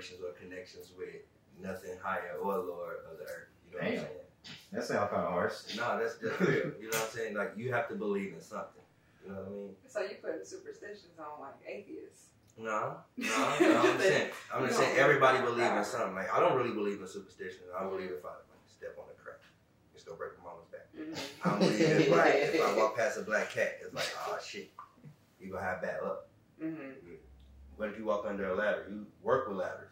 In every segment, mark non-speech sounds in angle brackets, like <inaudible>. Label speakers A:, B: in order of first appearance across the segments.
A: vibrations or connections with nothing higher or lower of the earth. You know what I'm saying?
B: That sounds kind of harsh.
A: No, that's just real. <laughs> You know what I'm saying? Like you have to believe in something. You know what I mean?
C: So you put superstitions on like atheists.
A: No, no, no. I'm saying, I'm just saying everybody
C: believes in
A: believe in
C: power.
A: something. Like I don't really believe in superstition. I believe if I like, step on a crack, it's gonna break my mama's back.
C: Mm-hmm.
A: I don't believe it's like if I <laughs> walk past a black cat, it's like, oh shit, you gonna have bad luck.
C: Mm-hmm.
A: What if you walk under a ladder? You work with ladders.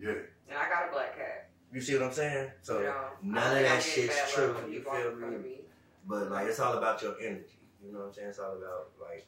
D: Yeah.
C: And I got a black cat.
A: You see what I'm saying? So
C: you know,
A: none of that shit's true.
C: luck
A: You feel
C: in front of
A: me?
C: me.
A: But like it's all about your energy. You know what I'm saying? It's all about like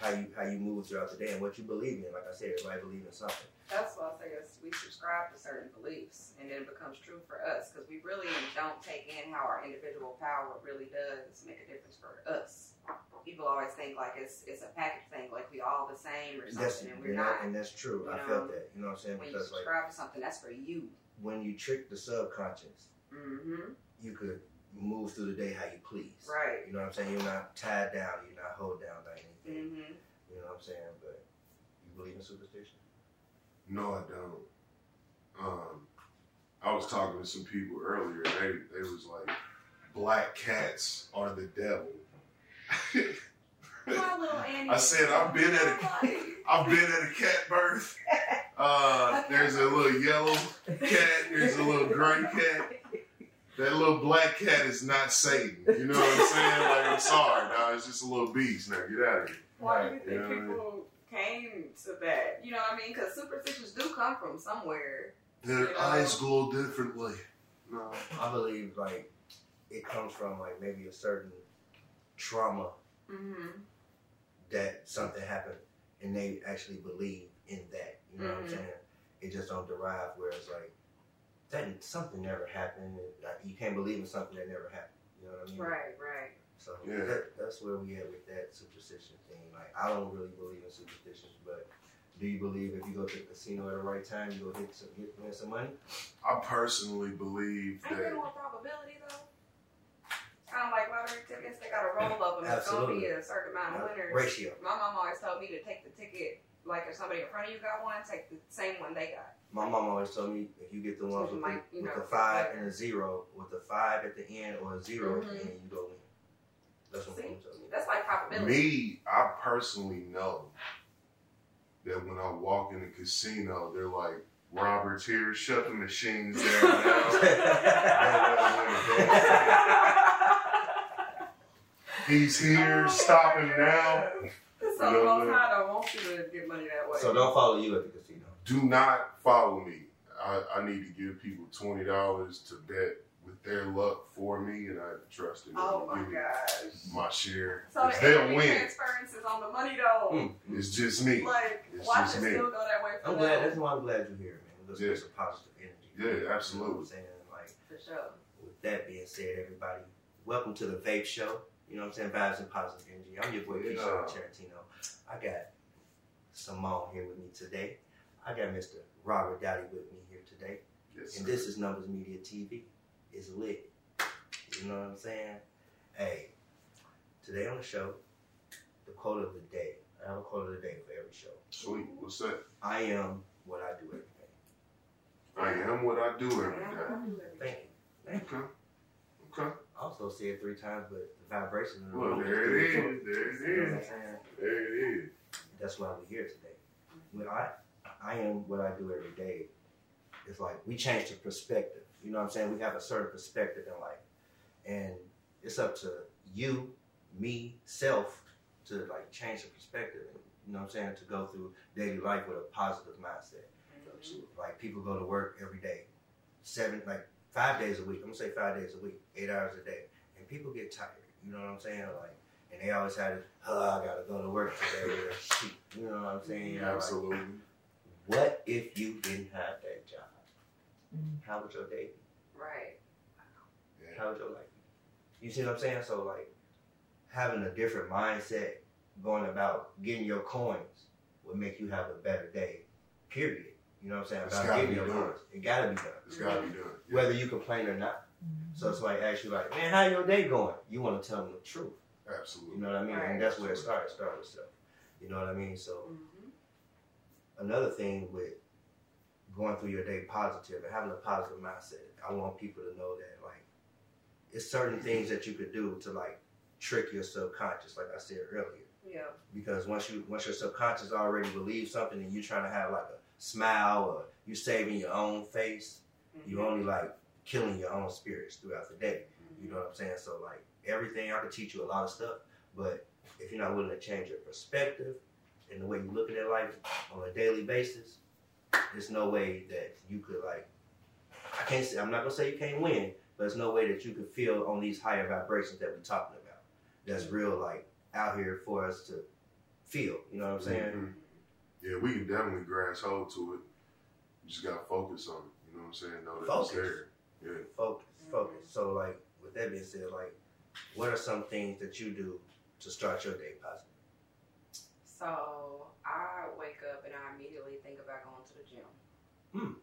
A: how you how you move throughout the day and what you believe in. Like I said, everybody believes in something.
C: That's why I say is we subscribe to certain beliefs, and then it becomes true for us because we really don't take in how our individual power really does make a difference for us. People always think like it's it's a package thing, like we all the same or
A: That's
C: something, and we're
A: and,
C: not.
A: that- and that's true.
C: You
A: I felt that. You know what I'm saying?
C: When you
A: Because like
C: subscribe to something, that's for you.
A: when you trick the subconscious,
C: Mm-hmm.
A: you could move through the day how you please.
C: Right.
A: You know what I'm saying? You're not tied down. You're not held down by anything.
C: Mm-hmm.
A: You know what I'm saying? But you believe in superstition?
D: No, I don't. Um, I was talking to some people earlier. They they was like, black cats are the devil.
C: My little Annie.
D: I said I've been at a <laughs> I've been at a cat birth. Uh, there's a little yellow cat. There's a little gray cat. That little black cat is not Satan. You know what I'm saying? Like I'm sorry, dog. It's just a little beast. Now get out of here.
C: Why do you think
D: Yeah.
C: people came to that? You know what I mean? Because superstitions do come from somewhere.
D: Their
C: Yeah.
D: eyes glow differently. No.
A: I believe like it comes from like maybe a certain trauma
C: Mm-hmm.
A: That something happened and they actually believe in that. You know what I'm
C: Mhm.
A: saying? It just don't derive where it's like that something never happened. Like you can't believe in something that never happened. You know what I mean?
C: Right, right.
A: So
D: Yeah.
A: that, that's where we at with that superstition thing. Like I don't really believe in superstitions, but do you believe if you go to the casino at the right time, you go hit some hit, win some money?
D: I personally believe
C: Ain't there
D: that
C: probability though? Kind of like lottery tickets, they got a roll of them. It's gonna be a certain amount of winners.
A: Ratio.
C: My mom always told me to take the ticket. Like if somebody in front of you got one, take the same one they got.
A: My mom always told me if you get the ones
C: So
A: with,
C: you might,
A: the, with
C: know,
A: the five
C: like-
A: and a zero, with the five at the end or a 0 at
C: Mhm.
A: the end, you go win. That's what my
C: See?
A: mom told me.
C: That's like probability.
D: me, I personally know that when I walk in the casino, they're like, Robert's here, shut the machines down now. <laughs> He's here,
C: Oh,
D: stop him now.
C: So
D: You
C: the
D: know,
C: most high don't want you to get money that way.
A: so don't follow you at the casino.
D: Do not follow me. I, I need to give people twenty dollars to bet with their luck for me, and I trust them.
C: Oh my
D: give
C: gosh.
D: my share.
C: So
D: 'Cause
C: the
D: they'll
C: energy
D: win.
C: transference is on the money though.
A: Mm.
D: It's just me.
C: Like,
D: It's
C: watch
D: just
C: it
D: me.
C: still go that way for
A: I'm glad. That's why I'm glad you're here, man. Because
D: Yeah.
A: there's a positive energy.
D: Yeah,
A: You know what I'm
D: absolutely.
A: saying? Like,
C: For sure.
A: with that being said, everybody, welcome to the Vape Show. You know what I'm saying? Vibes and positive energy. I'm your boy,
D: Yeah.
A: Keyshawn Tarantino. I got Simone here with me today. I got Mr. Robert Dowdy with me here today.
D: Yes,
A: And
D: sir.
A: this is Numbers Media TV. It's lit. You know what I'm saying? Hey, today on the show, the quote of the day. I have a quote of the day for every show.
D: Sweet. What's that?
A: I am what I do every day.
D: I am what I do every
C: Yeah,
D: day.
C: I do everything.
A: Thank you. Thank you.
D: Okay. Okay.
A: I also say it three times, but the vibration of the
D: Well, there
A: three
D: it
A: or four.
D: There it
A: You know what I'm
D: is.
A: saying?
D: There it is.
A: That's why we're here today. When I, I am what I do every day. It's like we change the perspective. You know what I'm saying? We have a certain perspective in life, and it's up to you, me, self, to like change the perspective. And, you know what I'm saying? To go through daily life with a positive mindset. Like people go to work every day, seven, like five days a week. I'm gonna say five days a week, eight hours a day, and people get tired. You know what I'm saying? Like, and they always had, oh, I gotta go to work today. You know what I'm saying? You know, like,
D: Absolutely.
A: what if you didn't have that job? How would your day be?
C: Right.
D: Yeah.
A: How would your life be? You see what I'm saying? So like having a different mindset going about getting your coins would make you have a better day. Period. You know what I'm saying?
D: It's
A: About
D: gotta
A: getting
D: be
A: your
D: done.
A: coins. It gotta be done.
D: It's gotta be done. Yeah.
A: Whether you complain or not. Mm-hmm. So it's like ask you like, man, how your day going? You want to tell them the truth.
D: Absolutely.
A: You know what I mean?
C: Right.
A: And that's where it starts. Start with self. You know what I mean? So
C: Mm-hmm.
A: another thing with going through your day positive and having a positive mindset. I want people to know that like it's certain things that you could do to like trick your subconscious, like I said earlier.
C: Yeah.
A: Because once you once your subconscious already believes something and you're trying to have like a smile or you're saving your own face,
C: you're
A: only like killing your own spirits throughout the day.
C: Mhm.
A: You know what I'm saying? So like everything I could teach you a lot of stuff, but if you're not willing to change your perspective and the way you look at life on a daily basis, there's no way that you could like I can't say I'm not gonna say you can't win, but there's no way that you could feel on these higher vibrations that we're talking about. That's real like out here for us to feel. You know what I'm saying?
D: Mhm. Yeah, we can definitely grasp hold to it. You just gotta focus on it. You know what I'm saying? Know that
A: Focus.
D: it's there. Yeah.
A: Focus,
C: Mhm.
A: focus. So like with that being said, like what are some things that you do to start your day positive?
C: So I wake up and I immediately think about going to the gym. Hmm.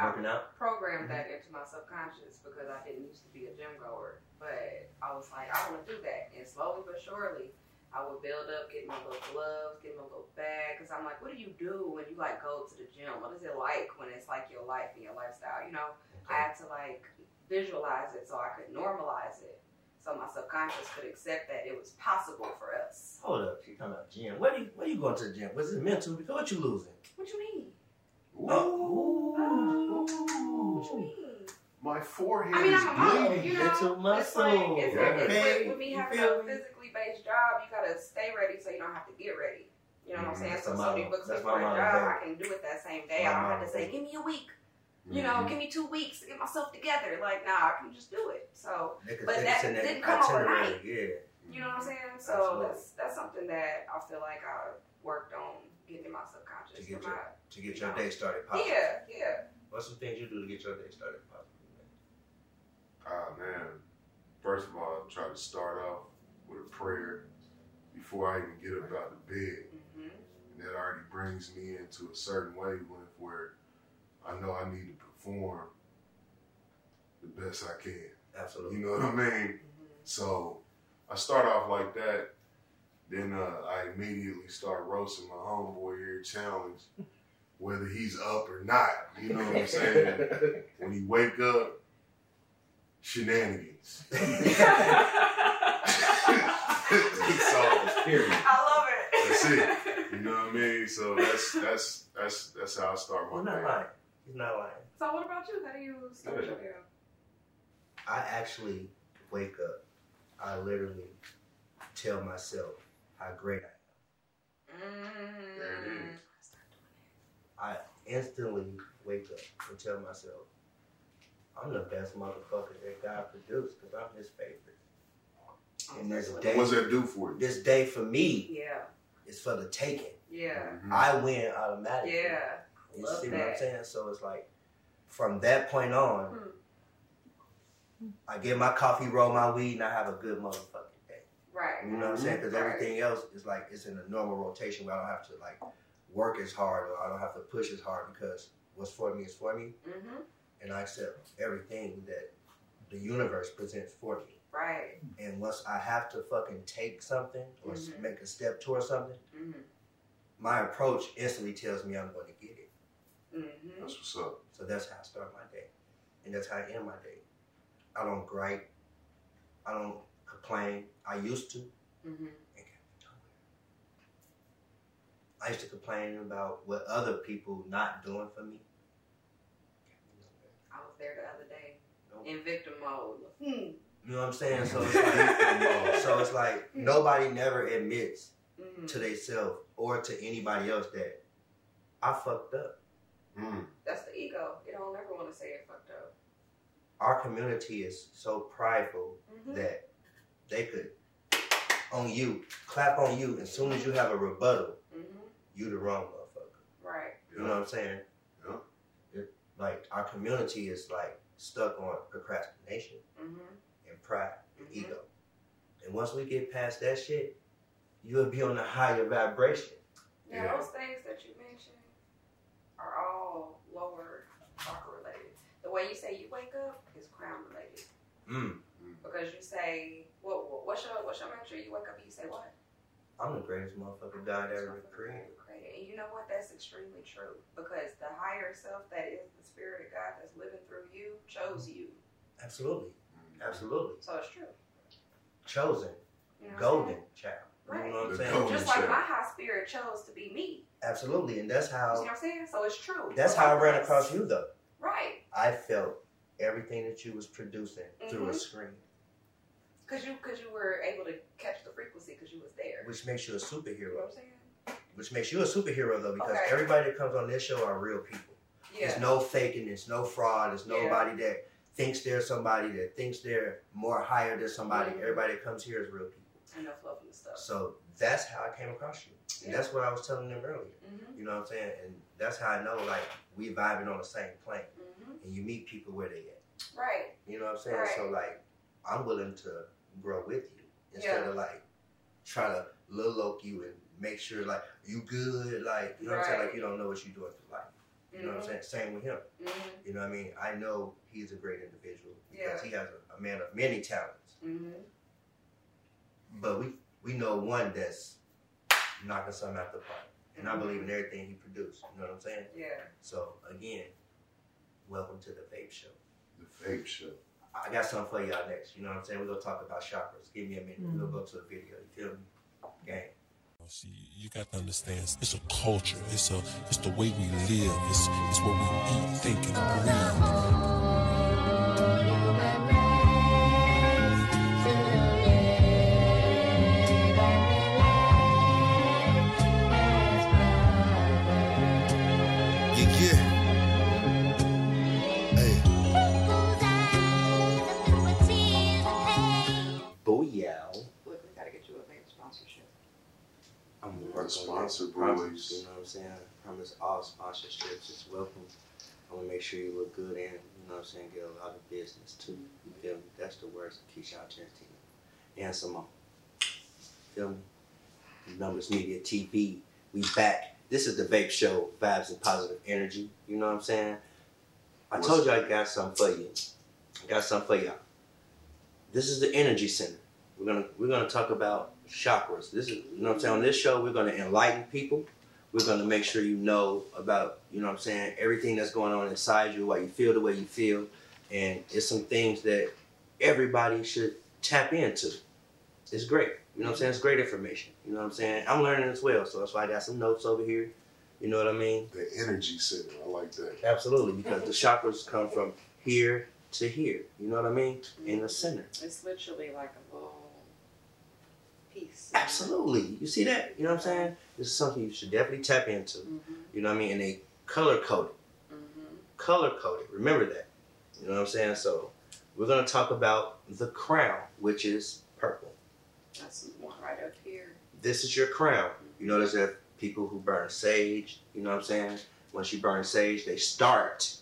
C: I
A: Working out?
C: programmed that mm-hmm. into my subconscious because I didn't used to be a gym goer, but I was like, I want to do that, and slowly but surely, I would build up, get my little gloves, get my little bag, because I'm like, what do you do when you like go to the gym? What is it like when it's like your life and your lifestyle? You know, I had to like visualize it so I could normalize it, so my subconscious could accept that it was possible for us.
A: Hold up, you talking about gym. Where do you where you going to the gym? Was it mental? Because what you losing?
C: What you mean?
A: Oh,
C: What you
A: ooh.
C: mean?
D: My forehead
C: I mean,
D: is
C: I'm a model,
D: bleeding.
C: you know.
A: Mental
C: It's
A: muscle.
C: like, it's,
D: Yeah.
C: it's
A: Okay,
C: with, with me
A: you
C: having
A: feel
C: a
A: me?
C: physically based job, you gotta stay ready so you don't have to get ready. You know what I'm
D: Mhm.
C: saying?
A: That's
C: So
A: my
C: somebody books me for
A: my
C: a job. I can do it that same day.
A: My
C: I don't have to say, give me a week. You know,
D: Mhm.
C: give me two weeks to get myself together. Like, nah, I can just do it. So,
A: They
C: But
A: they
C: that didn't come
A: itinerary,
C: overnight.
A: Yeah.
C: you know what I'm saying? So
A: Absolutely.
C: that's that's something that I feel like I worked on getting in my subconscious.
A: To get your-
C: my,
A: To get your day started positive.
C: yeah, yeah.
A: What's some things you do to get your day started positive?
D: Ah man. First of all, I try to start off with a prayer before I even get up out of bed.
C: hmm
D: And that already brings me into a certain wavelength where I know I need to perform the best I can.
A: Absolutely.
D: You know what I mean? So I start off like that. Then uh, I immediately start roasting my homeboy here, challenge, whether he's up or not. You know what I'm saying? <laughs> when he wake up, shenanigans. <laughs> so
A: Period.
C: I love it.
D: That's it. you know what I mean? So that's that's that's that's how I start my
A: He's not
D: day.
A: lying. He's not lying.
C: So what about you? How do you start your day?
A: I actually wake up. I literally tell myself how great I am.
C: Mm.
D: There it is.
A: I instantly wake up and tell myself, I'm the best motherfucker that God produced because I'm his favorite. And there's a day,
D: What's that do for you?
A: this day for me
C: Yeah,
A: is for the taking.
C: yeah,
D: Mhm.
A: I win automatically.
C: yeah.
A: You
C: Love
A: see what I'm saying? So it's like, from that point on, I get my coffee, roll my weed, and I have a good motherfucking day.
C: Right.
A: You know what I'm saying? Because
C: Right.
A: everything else is like it's in a normal rotation where I don't have to like work as hard or I don't have to push as hard because what's for me is for me,
C: Mm-hmm.
A: and I accept everything that the universe presents for me.
C: Right.
A: And once I have to fucking take something or s
C: Mhm.
A: make a step towards something,
C: Mm-hmm.
A: my approach instantly tells me I'm going to get.
C: Mm-hmm.
D: That's what's up.
A: So that's how I start my day, and that's how I end my day. I don't gripe. I don't complain. I used to.
C: Mm-hmm.
A: I used to complain about what other people not doing for me.
C: I was there the other day
A: Nope.
C: in victim mode. Hmm.
A: You know what I'm saying? So it's like, <laughs> so it's like nobody never admits
C: Mm-hmm.
A: to themselves or to anybody else that I fucked up.
D: Mm.
C: That's the ego. You don't ever want to say it fucked up.
A: Our community is so prideful
C: Mm-hmm.
A: that they could on you, clap on you, as soon as you have a rebuttal,
C: Mm-hmm.
A: you the wrong motherfucker.
C: Right.
A: You know what I'm saying?
D: Yeah.
A: It, like our community is like stuck on procrastination
C: Mm-hmm.
A: and pride and
C: Mhm.
A: ego. And once we get past that shit, you'll be on a higher vibration.
C: Yeah,
D: Yeah.
C: those things that you mentioned are all lower chakra related. The way you say you wake up is crown related
A: Mm.
C: because you say, "What? what what's your what's your mantra?" You wake up and you say what?
A: I'm the greatest motherfucker God ever created.
C: created. And you know what? That's extremely true because the higher self that is the spirit of God that's living through you chose you.
A: Absolutely, absolutely.
C: So it's true.
A: Chosen,
C: You know
A: golden
C: saying?
A: child.
C: Right.
A: You know what I'm saying?
C: Just like
D: child.
C: my high spirit chose to be me.
A: Absolutely, and that's how.
C: You see what I'm saying? So it's true.
A: that's how I ran across you though.
C: Right.
A: I felt everything that you was producing through a
C: Mhm.
A: screen,
C: Cause you, cause you were able to catch the frequency because you was there.
A: which makes you a
C: You know
A: superhero.
C: what I'm saying?
A: Which makes you a superhero though, because
C: Okay.
A: everybody that comes on this show are real people.
C: Yeah.
A: There's no faking. There's no fraud. There's
C: Yeah.
A: nobody that thinks they're somebody that thinks they're more higher than somebody.
C: Mhm.
A: Everybody that comes here is real people.
C: And and stuff.
A: So that's how I came across you. And
C: Yeah.
A: that's what I was telling them earlier.
C: Mhm.
A: You know what I'm saying? And that's how I know like we vibing on the same plane.
C: Mhm.
A: And you meet people where they at.
C: Right.
A: You know what I'm saying?
C: Right.
A: So like I'm willing to grow with you instead
C: Yeah.
A: of like try to little loke you and make sure like you good, like you know what I'm saying? Like you don't know what you're doing for life. You know what I'm saying? Same with him.
C: Mhm.
A: You know what I mean? I know he's a great individual
C: Yeah.
A: because he has a, a man of many talents.
C: Mhm.
A: But we we know one that's knocking something out the park. And I mm-hmm. believe in everything he produced. You know what I'm saying?
C: Yeah.
A: So again, welcome to the Vape Show.
D: The vape show.
A: I got something for y'all next. You know what I'm saying? We're gonna talk about chakras. Give me a minute. We're gonna mm-hmm. go to a video. You feel me? Gang.
B: Oh, see, you got to understand, it's a culture. It's a, it's the way we live. It's, it's what we eat, think, and breathe.
D: Sponsor boys.
A: You know what I'm saying? I promise all sponsorships is welcome. I want to make sure you look good and, you know what I'm saying, get a lot of business too. You feel me? That's the words of Keisha Argentine. And Simone. Feel me? Numbers Media TV. We back. This is the Vape Show, Vibes and Positive Energy. You know what I'm saying? I told you I got something for you. I got something for y'all. This is the Energy Center. We're gonna we're gonna talk about chakras. This is you know what I'm saying. On this show, we're gonna enlighten people. We're gonna make sure you know about you know what I'm saying everything that's going on inside you, why you feel the way you feel, and it's some things that everybody should tap into. It's great. You know what I'm saying? It's great information. You know what I'm saying? I'm learning as well, so that's why I got some notes over here. You know what I mean?
D: The energy center. I like that.
A: Absolutely, because the chakras come from here to here. You know what I mean? In the center.
C: It's literally like a little piece.
A: Absolutely. You see that? You know what I'm saying? This is something you should definitely tap into.
C: Mhm.
A: You know what I mean? And they color coded.
C: Mhm.
A: Color coded. Remember that. You know what I'm saying? So we're gonna talk about the crown, which is purple.
C: That's one right up here.
A: This is your crown. You notice that people who burn sage, you know what I'm saying? Once you burn sage, they start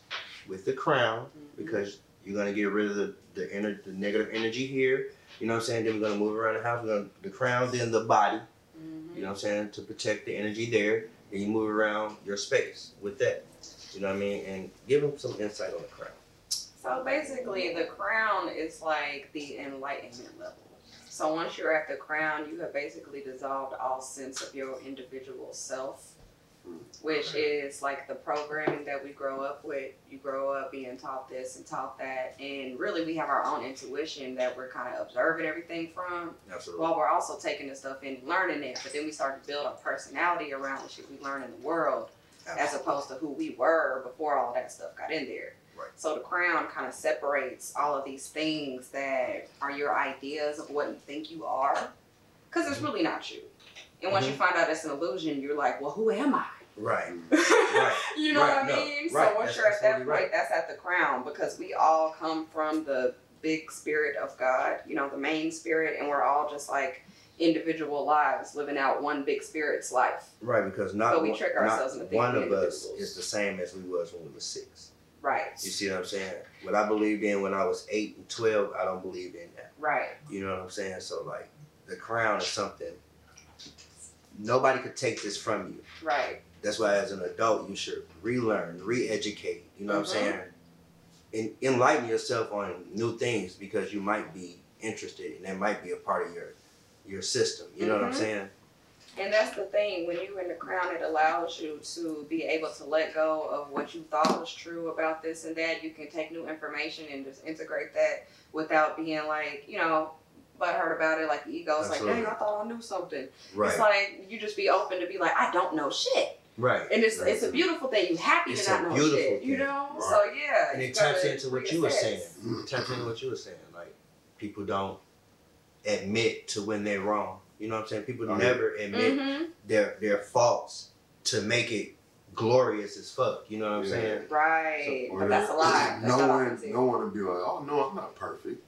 A: with the crown
C: Mhm.
A: because you're gonna get rid of the the, ener- the negative energy here. You know what I'm saying? Then we're gonna move around the house. We're gonna the crown, then the body.
C: Mhm.
A: You know what I'm saying? To protect the energy there. Then you move around your space with that. You know what I mean? And give them some insight on the crown.
C: So basically, the crown is like the enlightenment level. So once you're at the crown, you have basically dissolved all sense of your individual self, which is like the programming that we grow up with. You grow up being taught this and taught that, and really we have our own intuition that we're kind of observing everything from,
A: Absolutely.
C: while we're also taking the stuff in and learning it. But then we start to build a personality around the shit we learn in the world as opposed to who we were before all that stuff got in there.
A: Right.
C: So the crown kind of separates all of these things that are your ideas of what you think you are, because it's mm-hmm. really not you. And once you mm-hmm. find out it's an illusion, you're like, well, who am I?
A: Right. <laughs> Right.
C: you know
A: Right,
C: what I
A: no,
C: mean?
A: right,
C: So once
A: that's
C: you're at that point,
A: right.
C: that's at the crown because we all come from the big spirit of God, you know, the main spirit, and we're all just like individual lives living out one big spirit's life.
A: Right. Because not,
C: But we
A: one-
C: trick ourselves into thinking
A: one of us is the same as we was when we were six.
C: Right.
A: You see what I'm saying? What I believed in when I was eight and twelve, I don't believe in that.
C: Right.
A: You know what I'm saying? So like, the crown is something. Nobody could take this from you.
C: Right.
A: That's why, as an adult, you should relearn, re-educate. You know what
C: Mhm.
A: I'm saying? And enlighten yourself on new things because you might be interested, and that might be a part of your your system. You know what I'm
C: Mhm.
A: saying?
C: And that's the thing, when you're in the crown, it allows you to be able to let go of what you thought was true about this and that. You can take new information and just integrate that without being like, you know, butthurt about it. Like the ego's like,
A: Absolutely.
C: dang, I thought I knew something.
A: Right.
C: It's like you just be open to be like, I don't know shit.
A: Right.
C: And it's
A: Right.
C: it's a beautiful thing. You happy
A: It's
C: to
A: a
C: not know
A: beautiful
C: shit. You know?
D: Right.
C: So yeah.
A: and it taps into what you were saying. It taps into what you were saying. Like people don't admit to when they're wrong. You know what I'm saying? People
D: yeah.
A: never admit
C: Mhm.
A: their their faults to make it glorious as fuck. You know what I'm
D: Yeah.
A: saying?
C: Right.
D: Or
C: but that's a lie. That's
D: no one, no one would be like, "Oh no, I'm not perfect."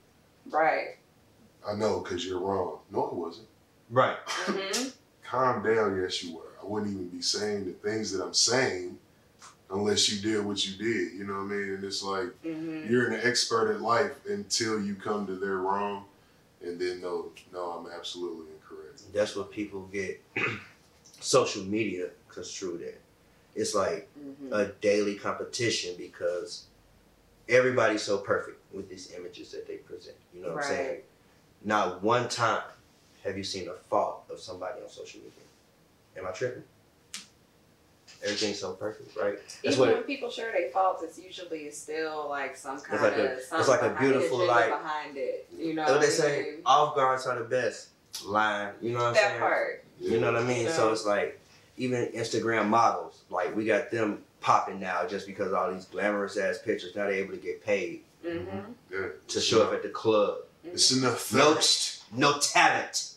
C: Right.
D: I know, cause you're wrong. No, it wasn't.
A: Right.
C: hmm <laughs>
D: Calm down. Yes, you were. I wouldn't even be saying the things that I'm saying unless you did what you did. You know what I mean? And it's like
C: hmm
D: you're an expert at life until you come to their wrong, and then no, no, I'm absolutely incorrect.
A: That's what people get <clears throat> social media construed at. It's like
C: hmm
A: a daily competition because everybody's so perfect with these images that they present. You know what I'm saying? Not one time have you seen a fault of somebody on social media. Am I tripping? Everything's so perfect, right? That's
C: Even
A: what
C: when people share their faults, it's usually still like some kind
A: like
C: of
A: a- it's like a beautiful,
C: agenda
A: like-
C: behind it. You know
A: what they say,
C: mean?
A: off guards are the best. Line, you know what I'm
C: that
A: saying?
C: part.
A: You know what I mean? So
C: Yeah.
A: it's like even Instagram models, like we got them popping now just because of all these glamorous ass pictures. Now they're able to get paid
C: hmm
A: to show up at the club.
D: It's enough
A: No-
D: thirst.
A: No talent.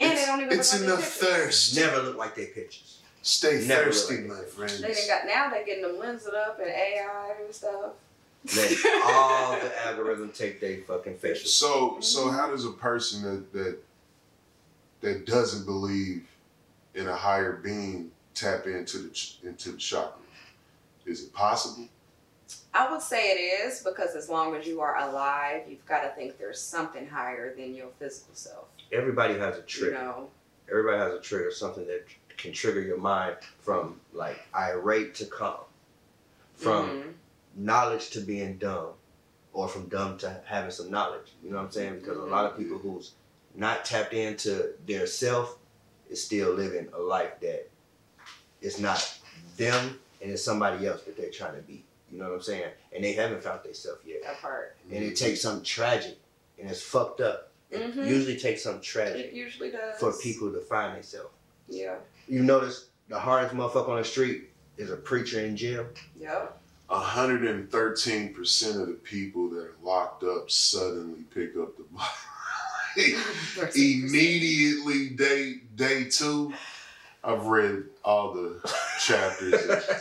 C: And
D: it's,
C: they don't even
D: it's
C: look like
D: enough
C: they pictures.
D: thirst.
A: Never look like they pictures.
D: Stay
A: Never
D: thirsty,
A: like
D: my friends.
C: They done got now they getting them lensed up and AI and stuff.
A: Let <laughs> all the algorithm take their fucking facial.
D: So, so mm-hmm. how does a person that that that doesn't believe in a higher being tap into the into the chakra? Is it possible?
C: I would say it is because as long as you are alive, you've got to think there's something higher than your physical self.
A: Everybody has a
C: You
A: trigger.
C: know,
A: Everybody has a trigger, something that can trigger your mind from like irate to calm, from
C: Mhm.
A: knowledge to being dumb, or from dumb to having some knowledge. You know what I'm saying? Because a lot of people who's not tapped into their self is still living a life that is not them and it's somebody else that they're trying to be. You know what I'm saying? And they haven't found themselves yet.
C: that part.
A: And it takes something tragic and it's fucked up. It
C: Mhm.
A: usually takes something
C: It
A: tragic
C: usually does.
A: for people to find themselves.
C: Yeah.
A: You notice the hardest motherfucker on the street is a preacher in jail.
C: Yep.
D: hundred and thirteen percent of the people that are locked up suddenly pick up the <laughs> Bible. <laughs> Immediately, day day two, I've read all the <laughs> chapters.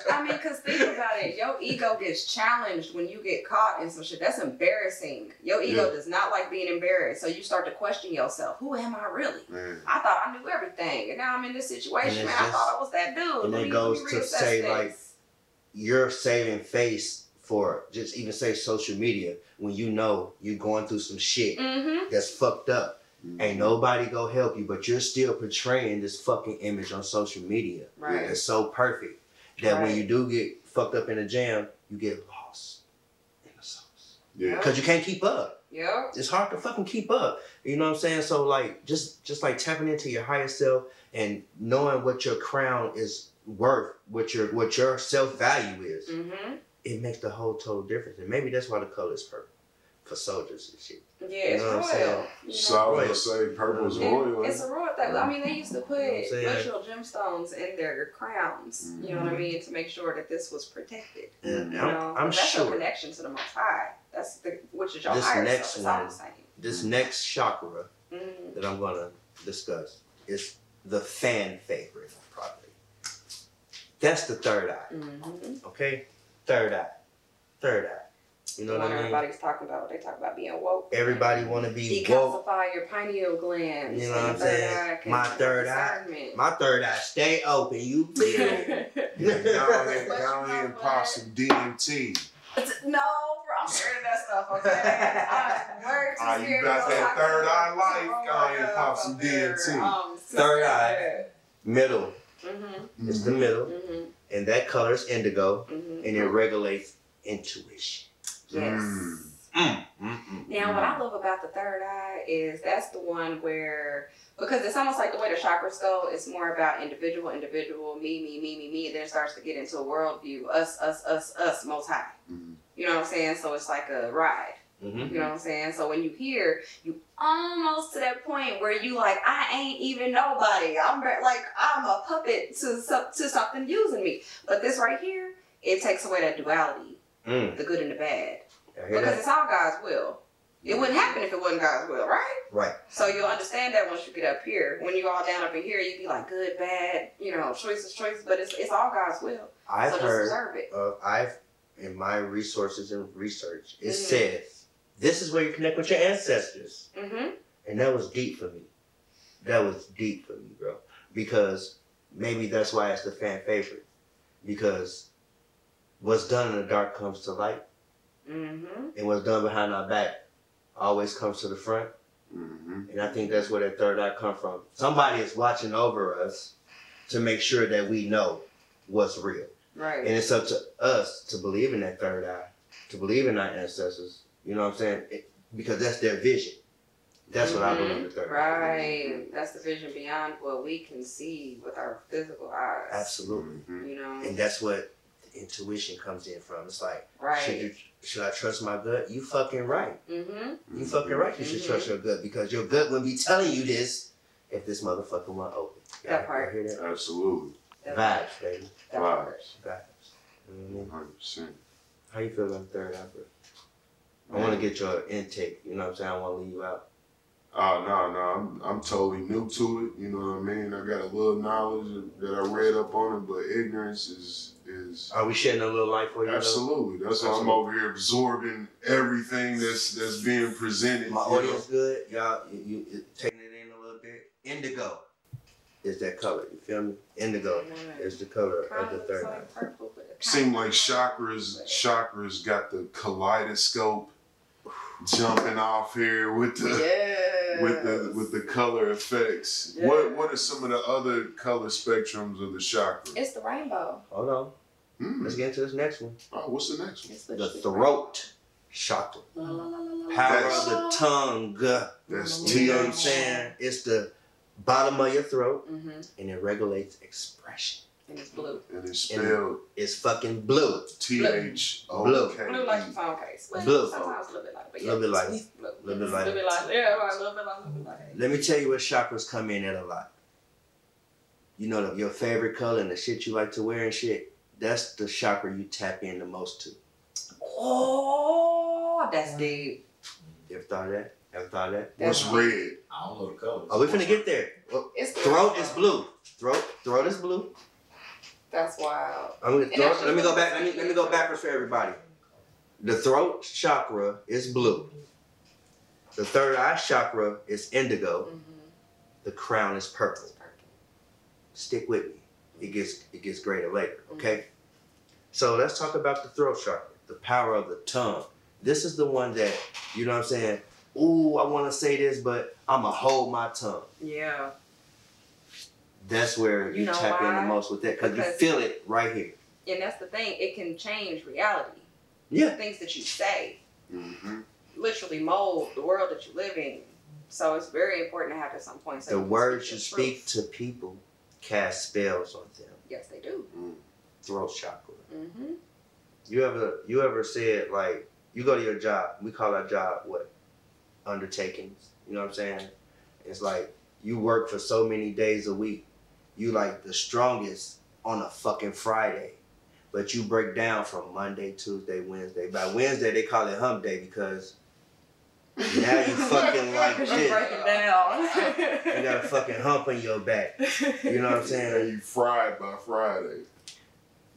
C: I mean, because think about it. Your ego gets challenged when you get caught in some shit. That's embarrassing. Your ego
D: Yeah.
C: does not like being embarrassed. So you start to question yourself. Who am I really?
D: Man,
C: I thought I knew everything. And now I'm in this situation.
A: And
C: Man,
A: it's
C: I thought I was that dude.
A: and it goes to say,
C: this.
A: like, You're saving face for just even say social media when you know you're going through some shit
C: Mm-hmm.
A: that's fucked up. Ain't nobody go help you, but you're still portraying this fucking image on social media.
C: Right.
A: It's so perfect that when you do get fucked up in a jam, you get lost in the sauce.
D: yeah.
A: Because you can't keep up.
C: Yeah.
A: It's hard to fucking keep up. You know what I'm saying? So like just just like tapping into your higher self and knowing what your crown is worth, what your what your self value is,
C: Mm-hmm.
A: it makes the whole total difference. And maybe that's why the color is purple for soldiers and shit.
C: Yeah, it's
A: You know what
C: royal.
A: saying?
C: you know?
D: So I was
A: Right.
D: gonna say purple's
C: And
D: royal.
C: It's a royal thing. I mean, they used to put
A: You know what I'm saying?
C: literal gemstones in their crowns. You know what I mean to make sure that this was protected.
A: And
C: You
A: I'm,
C: know,
A: I'm
C: that's your
A: sure
C: connection to the Most High. That's the which is your
A: This
C: higher
A: next
C: self. It's all
A: one-
C: the
A: this next chakra
C: Mm.
A: that I'm gonna discuss is the fan favorite probably. That's the third eye.
C: Mm-hmm.
A: Okay? Third eye. Third eye. You know
C: The
A: what I mean?
C: everybody's talking about. They talk about being woke.
A: Everybody wanna be woke.
C: Decalcify your pineal glands.
A: You know what I'm saying? My third eye- My third eye stay open. You <laughs> feel me?
D: Yeah, go ahead,
C: you
D: ahead
C: know
D: and pop some DMT.
C: no, bro, I'm scared of that stuff. Okay, <laughs> I'm way too
D: Ah, you got that third eye
C: them.
D: life, go
C: my
D: ahead and
C: God,
D: pop some DMT.
C: I'm so
A: Third eye.
C: scared.
A: Middle.
C: Mhm.
A: It's the middle.
C: Mhm.
A: And that color is indigo.
C: Mhm.
A: And it regulates intuition.
C: Yes.
D: Mm.
A: Mm, mm, mm,
C: Now, what I love about the third eye is that's the one where, because it's almost like the way the chakras go, it's more about individual, individual, me, me, me, me, me, and then it starts to get into a worldview, us, us, us, us, most high.
D: Mhm.
C: You know what I'm saying? So it's like a ride.
A: Mhm.
C: You know what I'm saying? So when you hear, you almost to that point where you like, I ain't even nobody. I'm like, I'm a puppet to some, to something using me. But this right here, it takes away that duality,
A: Mm.
C: the good and the bad, because
A: that?
C: it's all God's will. It wouldn't happen if it wasn't God's will, right?
A: Right.
C: So you'll understand that once you get up here. When you all down up in here, you'd be like good, bad, you know, choices, choices. But it's it's all God's will.
A: I've
C: so
A: heard uh, I've in my resources and research, it
C: Mhm.
A: says this is where you connect with your ancestors,
C: Mm-hmm.
A: and that was deep for me. That was deep for me, bro. Because maybe that's why it's the fan favorite. Because what's done in the dark comes to light,
C: Mm-hmm.
A: and what's done behind our back always comes to the front.
D: Mhm.
A: And I think that's where that third eye come from. Somebody is watching over us to make sure that we know what's real.
C: Right.
A: And it's up to us to believe in that third eye, to believe in our ancestors. You know what I'm saying? It, because that's their vision. That's what I believe the third eye.
C: Right. That's the vision beyond what we can see with our physical eyes.
A: Absolutely.
D: Mhm.
C: You know.
A: And that's what the intuition comes in from. It's like, should
C: Right.
A: you should I trust my gut? You fucking right.
C: Mm-hmm.
A: You fucking right. You should
C: Mhm.
A: trust your gut because your gut wouldn't be telling you this if this motherfucker went open.
C: That
A: Y'all- y'all
C: part.
A: Hear that?
D: Absolutely.
A: Vibes, baby.
C: That part.
A: Vibes. You know what I mean?
D: 100%.
A: How you feel about the third eye, bro? I want to get your intake. You know what I'm saying? I want to leave you out.
D: Oh no, no, I'm I'm totally new to it. You know what I mean? I got a little knowledge that I read up on it, but ignorance is is
A: Are we shedding a little light for you? though?
D: absolutely. That's why I'm over here absorbing everything that's that's being presented.
A: My
D: you know?
A: good. Y'all, you, you, you taking it in a little bit. Indigo is that color. You feel me? Indigo is the color of
C: Kinda
A: the third eye.
C: like purple,
D: Seem like chakras chakras got the kaleidoscope jumping off here with the
C: Yes.
D: with the with the color effects.
C: Yes.
D: What what are some of the other color spectrums of the chakra?
C: It's the rainbow.
A: Hold on.
D: Hmm.
A: Let's get into this next one.
D: Oh, what's the next one?
C: It's
A: The throat chakra.
C: La, la, la, la, la,
A: Power
D: That's-
A: of the tongue.
D: That's
A: You know what I'm saying? It's the bottom of your throat
C: Mm-hmm.
A: and it regulates expression.
C: And it's blue.
D: And it's spelled
A: It's fucking blue.
D: T H O K
C: Blue like the
D: E.
C: phone case. But
A: Blue.
C: Sometimes a little bit like but
A: Little bit like-
C: it's blue.
A: little bit like-
C: A little bit like Yeah, right, a little bit like a little bit like
A: Let me tell you what chakras come in at a lot. You know your favorite color and the shit you like to wear and shit. That's the chakra you tap in the most to.
C: Oh, that's deep.
A: You ever thought of that? Ever thought of that?
D: What's
C: That's-
D: red?
E: I don't know the colors.
A: Oh, we finna get there. Well,
C: It's
A: throat is blue. Throat, throat is blue.
C: That's wild.
A: I'm gonna
C: And
A: let me go back. Let me let me go backwards for everybody. The throat chakra is blue. The third eye chakra is indigo.
C: Mm-hmm.
A: The crown is purple. Stick with me. It gets it gets greater later. Okay. So let's talk about the throat chakra, the power of the tongue. This is the one that you know what I'm saying. Ooh, I want to say this, but I'ma hold my tongue.
C: Yeah.
A: That's where you,
C: You know
A: tap in the most with that because you feel it right here.
C: And that's the thing, it can change reality.
A: Yeah.
C: Things that you say
D: Mm-hmm.
C: literally mold the world that you live in. So it's very important to have at some point. so
A: The
C: you
A: words you speak to people cast spells on them.
C: Yes, they do.
A: Throat chakra.
C: Mm-hmm.
A: You ever you ever said like you go to your job? We call our job what? Undertakings. You know what I'm saying? It's like you work for so many days a week. You like the strongest on a fucking Friday. But you break down from Monday, Tuesday, Wednesday. By Wednesday they call it hump day because now you fucking <laughs> like
C: Because you
A: this.
C: break it down.
A: You got a fucking hump on your back. You know what I'm <laughs> saying?
D: And you fried by Friday.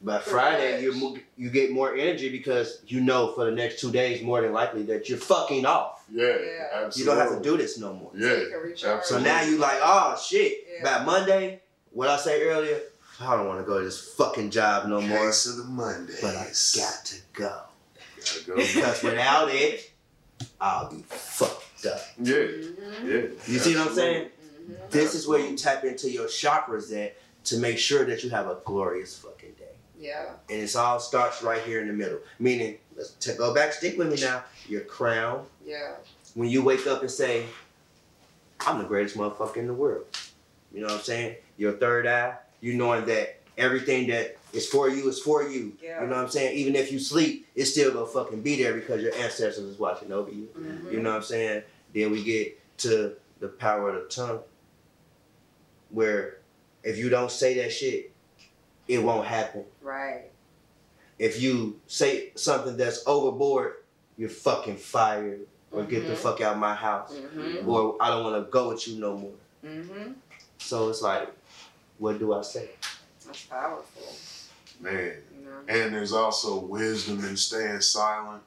A: By Friday, you you get more energy because you know for the next two days, more than likely that you're fucking off.
D: Yeah,
C: Yeah.
D: absolutely.
A: You don't have to do this no more.
D: Yeah,
C: So you can recharge.
A: So now you like, oh shit.
C: Yeah.
A: By Monday, what I say earlier, I don't want to go to this fucking job no more.
D: Case of the Mondays.
A: But I got to go
D: Gotta go.
A: because without it, I'll be fucked up.
D: yeah,
C: Mm-hmm.
D: yeah.
A: You see what I'm saying?
C: Mm-hmm.
A: This is where you tap into your chakras at to make sure that you have a glorious fucking day.
C: Yeah.
A: And it's all starts right here in the middle. Meaning, let's to go back, stick with me now. Your crown.
C: Yeah.
A: When you wake up and say, I'm the greatest motherfucker in the world. You know what I'm saying? Your third eye, you knowing that everything that is for you is for you.
C: Yeah.
A: You know what I'm saying? Even if you sleep, it's still gonna fucking be there because your ancestors is watching over you.
C: Mhm.
A: You know what I'm saying? Then we get to the power of the tongue, where if you don't say that shit, it won't happen.
C: Right.
A: If you say something that's overboard, you're fucking fired, or get the
C: Mhm.
A: fuck out of my house,
C: Mhm.
A: or I don't want to go with you no more. So it's like, what do I say?
C: That's powerful.
D: Man.
C: You know.
D: And there's also wisdom in staying silent.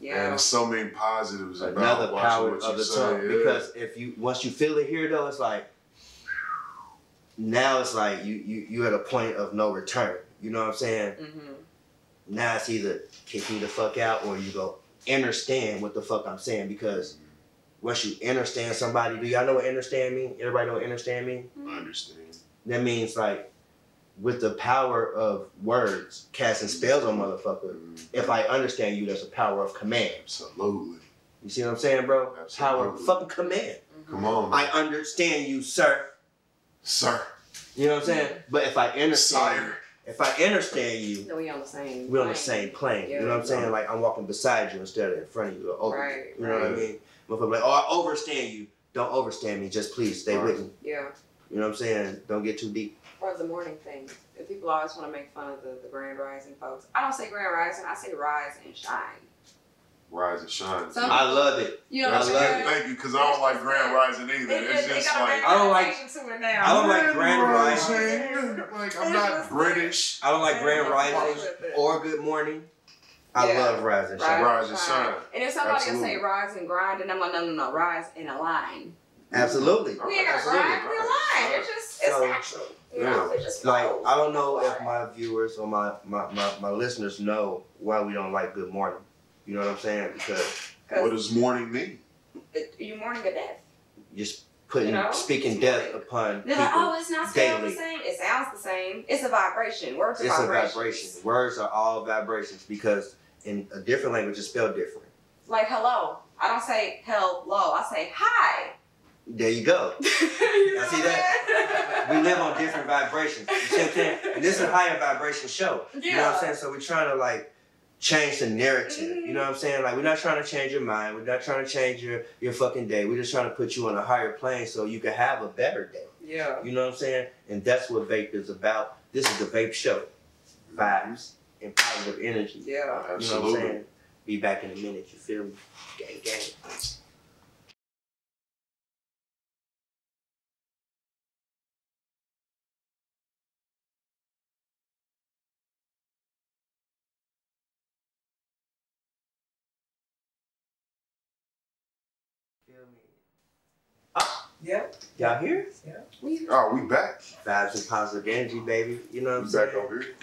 C: Yeah.
D: And there's so many positives about
A: Another
D: watching
A: power
D: what
A: of
D: you
A: the
D: say.
A: tongue.
D: yeah.
A: Because if you once you feel it here though, it's like now it's like you you you at a point of no return. You know what I'm saying?
C: Mm-hmm.
A: Now it's either kick me the fuck out or you go understand what the fuck I'm saying because once you understand somebody, do y'all know what understand mean? Everybody know what understand mean?
D: I understand.
A: That means like with the power of words, casting spells on motherfucker.
D: Mm,
A: If I understand you, there's a power of command.
D: Absolutely.
A: You see what I'm saying, bro? Absolutely. Power of
D: Absolutely.
A: fucking command.
C: Mhm.
D: Come on,
A: I understand you, sir.
D: sir.
A: You know what I'm saying? But if I understand,
D: Sire.
A: if I understand you,
C: So we on the same.
A: we're on the same plane.
C: Yeah.
A: You know what I'm saying? Like I'm walking beside you instead of in front of you or over. you.
C: Right,
A: You know what I mean? Motherfucker like, oh, I overstand you. Don't overstand me. Just please stay with me.
C: Yeah.
A: You know what I'm saying? Don't get too deep.
C: Or the morning thing. If people always want to make fun of the, the grand rising folks, I don't say grand rising. I say rise and shine.
D: Rise and shine.
C: Some-
A: I love it.
C: You know
A: I
C: what I'm
A: love
C: saying?
A: it.
D: Thank you, because I don't like Grand Rising either.
C: They,
D: It's
C: they
D: just
C: got
D: like.
A: I don't like-
C: reputation to it now.
A: I don't like Grand
D: Rising. Like, I'm not <laughs> British.
A: I don't like Grand
C: Yeah.
A: Rising or Good Morning. I
C: Yeah.
A: love Rise and
C: Rise,
A: Shine.
D: Rise and shine.
C: And if somebody can
D: Absolutely.
C: say rise and grind, and I'm like, no, no, no, rise and align.
A: Absolutely. Mm-hmm.
C: We ain't gotta
A: Absolutely.
C: grind, we align. It's just, it's
A: So,
C: natural. You know, it
A: Like
C: flows.
A: I don't know if my viewers or my, my, my, my listeners know why we don't like Good Morning. You know what I'm saying? Because
D: What does morning mean?
C: it, you mourning a death.
A: you're putting
C: You know?
A: speaking death upon
C: They're
A: people.
C: like, oh, it's not sound the same. It sounds the same. It's a vibration. Words are
A: it's a vibration. Words are all vibrations because in a different language it's spelled different.
C: Like hello. I don't say hello. I say hi.
A: There you go. <laughs>
C: you
A: I see that. We live on different vibrations. You see what I'm saying? And this is a higher vibration show. Yeah. You know what I'm saying? So we're trying to like change the narrative. You mm-hmm. know what I'm saying? Like we're not trying to change your mind. We're not trying to change your, your fucking day. We're just trying to put you on a higher plane so you can have a better day.
C: Yeah.
A: You know what I'm saying? And that's what vape is about. This is the vape show. Vibes and positive energy.
C: Yeah.
A: You know what I'm saying? Be back in a minute, you feel me? Gang gang. Feel me? Ah.
C: Yep.
A: Y'all here? Yeah.
C: We,
D: Oh, we back.
A: Vibes and positive energy, baby. You know what
D: We
A: I'm
D: back
A: saying?
D: over here.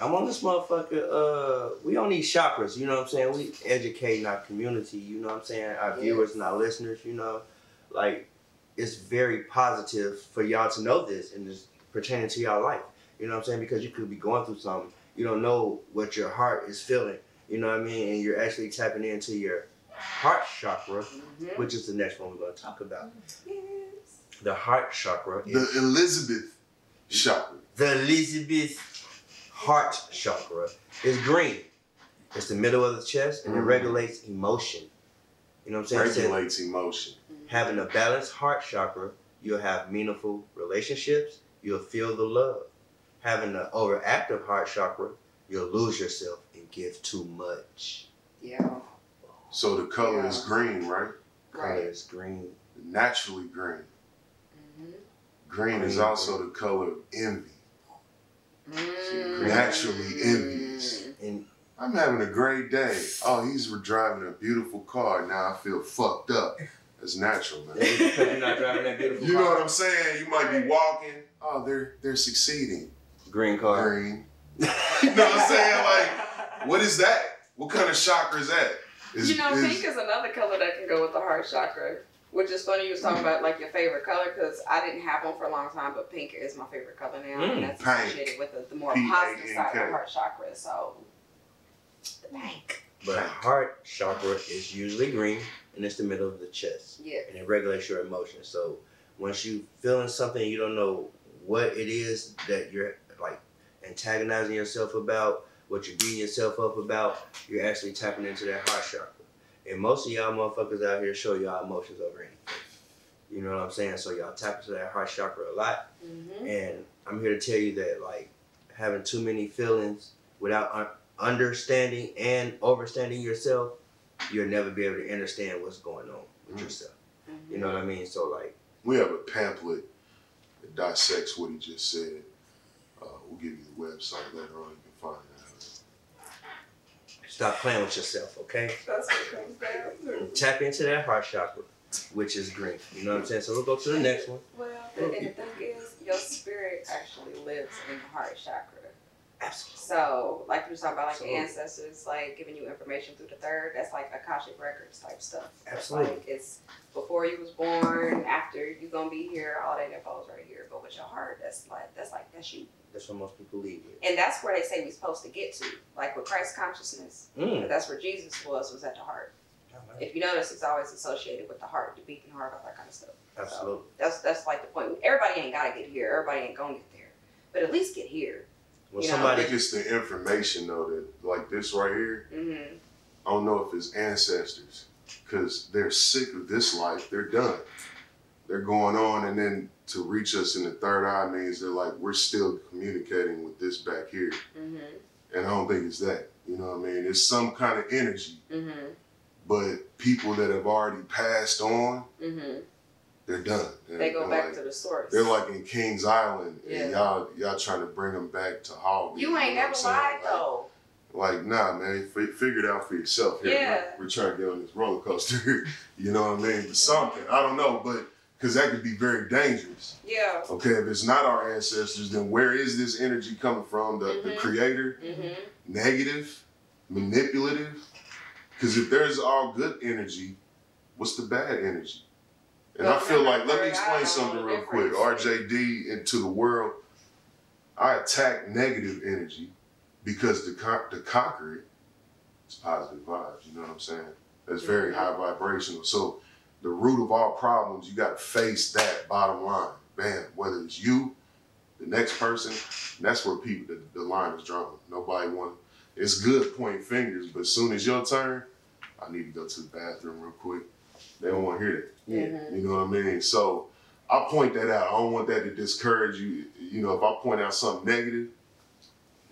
A: I'm on this motherfucker. Uh, we on these chakras. You know what I'm saying? We educating our community. You know what I'm saying? Our
C: Yes.
A: viewers and our listeners. You know, like it's very positive for y'all to know this and it's pertaining to y'all life. You know what I'm saying? Because you could be going through something. You don't know what your heart is feeling. You know what I mean? And you're actually tapping into your heart chakra,
C: Mhm.
A: which is the next one we're going to talk about.
C: Yes.
A: The heart chakra
D: The Elizabeth chakra.
A: The Elizabeth heart chakra is green. It's the middle of the chest and it
D: Mhm.
A: regulates emotion. You know what I'm saying? It says
D: Regulates emotion.
A: Having a balanced heart chakra, you'll have meaningful relationships, you'll feel the love. Having an overactive heart chakra, you'll lose yourself and give too much.
C: Yeah.
D: So the color is green, right?
A: Color
C: Right.
A: is green.
D: Naturally green.
C: Mhm.
D: Green is
A: Green.
D: also the color of envy.
C: Mm.
D: Naturally envious.
A: And
D: I'm having a great day. Oh, he's driving a beautiful car. Now I feel fucked up. That's natural, man. <laughs>
A: you're not driving that beautiful
D: You know what I'm saying? You might be walking. Oh, they're they're succeeding.
A: Green car.
D: Green. <laughs> You know what I'm saying? Like, what is that? What kind of chakra is that? Is,
C: you know,
D: is-
C: pink is another color that can go with the heart chakra. Which is funny you was talking about like your favorite color because I didn't have one for a long time, but pink is my favorite color now,
A: Mm,
C: and that's
D: pink.
C: associated with the, the more
D: P A
C: positive side of the heart chakra. So the pink,
A: But heart chakra is usually green, and it's the middle of the chest,
C: yeah,
A: and it regulates your emotions. So once you feeling something, you don't know what it is that you're like antagonizing yourself about, what you're beating yourself up about. You're actually tapping into that heart chakra. And most of y'all motherfuckers out here show y'all emotions over anything. You know what I'm saying? So y'all tap into that heart chakra a lot.
C: hmm
A: And I'm here to tell you that like having too many feelings without un- understanding and overstanding yourself, you'll never be able to understand what's going on with
D: Mm.
A: yourself. You know what I mean? So like,
D: We have a pamphlet that dissects what he just said. Uh, we'll give you the website later on. You can find it.
A: Stop playing with yourself, okay?
C: that's what comes down to.
A: Tap into that heart chakra, which is green. You know what I'm saying? So we'll go to the next one.
C: Well, the, and the thing is, your spirit actually lives in the heart chakra.
A: Absolutely.
C: So, like you were talking about, like
A: Absolutely.
C: the ancestors, like giving you information through the third. That's like akashic records type stuff.
A: Absolutely.
C: Like it's before you was born, after you gonna be here, all that info is right here. But with your heart, that's like that's like that's you.
A: That's what most people lead with.
C: And that's where they say we're supposed to get to, like with Christ consciousness.
A: Mm.
C: That's where Jesus was, was at the heart. If you notice, it's always associated with the heart, the beating heart, all that kind of stuff.
A: Absolutely.
C: That's that's like the point. Everybody ain't gotta get here. Everybody ain't gonna get there, but at least get here.
A: When
C: You know,
D: I
A: somebody
D: think it's the information though that like this right here.
C: Mm-hmm.
D: I don't know if it's ancestors because they're sick of this life. They're done. They're going on, and then to reach us in the third eye means they're like we're still communicating with this back here,
C: Mm-hmm.
D: and I don't think it's that. You know what I mean? It's some kind of energy,
C: Mm-hmm.
D: but people that have already passed on,
C: Mm-hmm.
D: they're done. They're,
C: They go back
D: like,
C: to the source.
D: They're like in Kings Island,
C: Yeah.
D: and y'all y'all trying to bring them back to Hall.
C: you ain't
D: know
C: never lied
D: Like-
C: though.
D: Like, nah, man, f- figure it out for yourself. Here,
C: Yeah.
D: we're, we're trying to get on this roller coaster. <laughs> you know what I mean? But something, I don't know, but because that could be very dangerous.
C: Yeah.
D: Okay, if it's not our ancestors, then where is this energy coming from? The, the
C: Mhm.
D: creator,
C: Mm-hmm.
D: negative, manipulative? Because if there's all good energy, what's the bad energy? And I feel like, let me explain something
C: the
D: real quick. RJD into the world, I attack negative energy because to, con- to conquer it, it's positive vibes. You know what I'm saying? That's very
C: Mhm.
D: high vibrational. So the root of all problems, you got to face that bottom line. Bam. Whether it's you, the next person, that's where people the, the line is drawn. Nobody want. It's good pointing fingers, but as soon as your turn, I need to go to the bathroom real quick. They don't want to hear that.
A: Yeah.
C: Mm-hmm.
D: You know what I mean? So I point that out. I don't want that to discourage you. You know, if I point out something negative,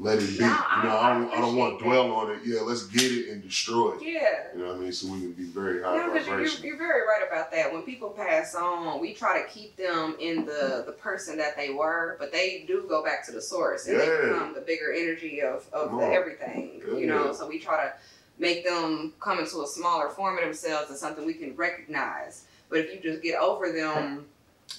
D: let it be.
C: No,
D: you know,
C: I
D: I don't, I don't want to dwell on it. Yeah, let's get it and destroy it.
C: Yeah.
D: You know what I mean? So we can be very high
C: No, because you're, you're very right about that. When people pass on, we try to keep them in the the person that they were, but they do go back to the source and they become the bigger energy of, of the everything. You know, so we try to make them come into a smaller form of themselves and something we can recognize. But if you just get over them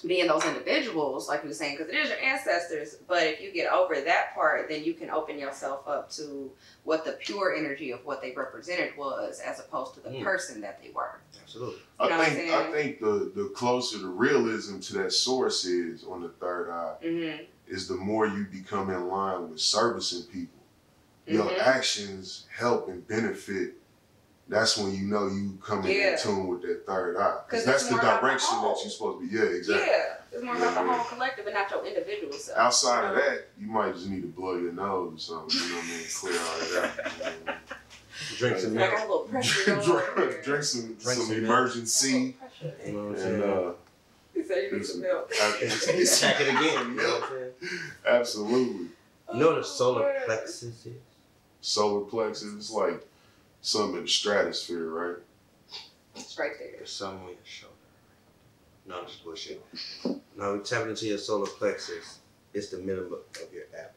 C: being those individuals, like you were saying, because it is your ancestors, but if you get over that part, then you can open yourself up to what the pure energy of what they represented was, as opposed to the
A: Mm.
C: person that they were.
A: Absolutely.
C: You know
D: I think I think the the closer the realism to that source is on the third eye
C: Mm-hmm.
D: is the more you become in line with servicing people. Your
C: Mhm.
D: actions help and benefit. That's when you know you coming
C: Yeah.
D: in tune with that third eye. Because that's the
C: more about the
D: direction that
C: whole.
D: you're supposed to be. Yeah, exactly.
C: Yeah, it's more about the
D: Yeah.
C: whole collective and not your individual self.
D: Outside of
C: you know?
D: that, you might just need to blow your nose or something. You know what I mean? Clear all that out. You know
A: Drink some milk.
C: got a little
D: I
C: pressure
D: mean?
C: going on
D: drink, drink some
A: Drink
D: some
A: some
D: emergency
A: You know what I'm
D: and
A: saying?
D: uh,
C: He said you
D: do
C: need some
D: some-
C: milk. <laughs>
A: Attack <laughs> it again. You know what I'm saying?
D: absolutely.
A: You know what a solar plexus is?
D: Solar plexus is like something in the stratosphere, right?
C: It's right there.
A: There's something on your shoulder. No, I'm just bullshit. No, we tap into your solar plexus. It's the middle of your abdomen.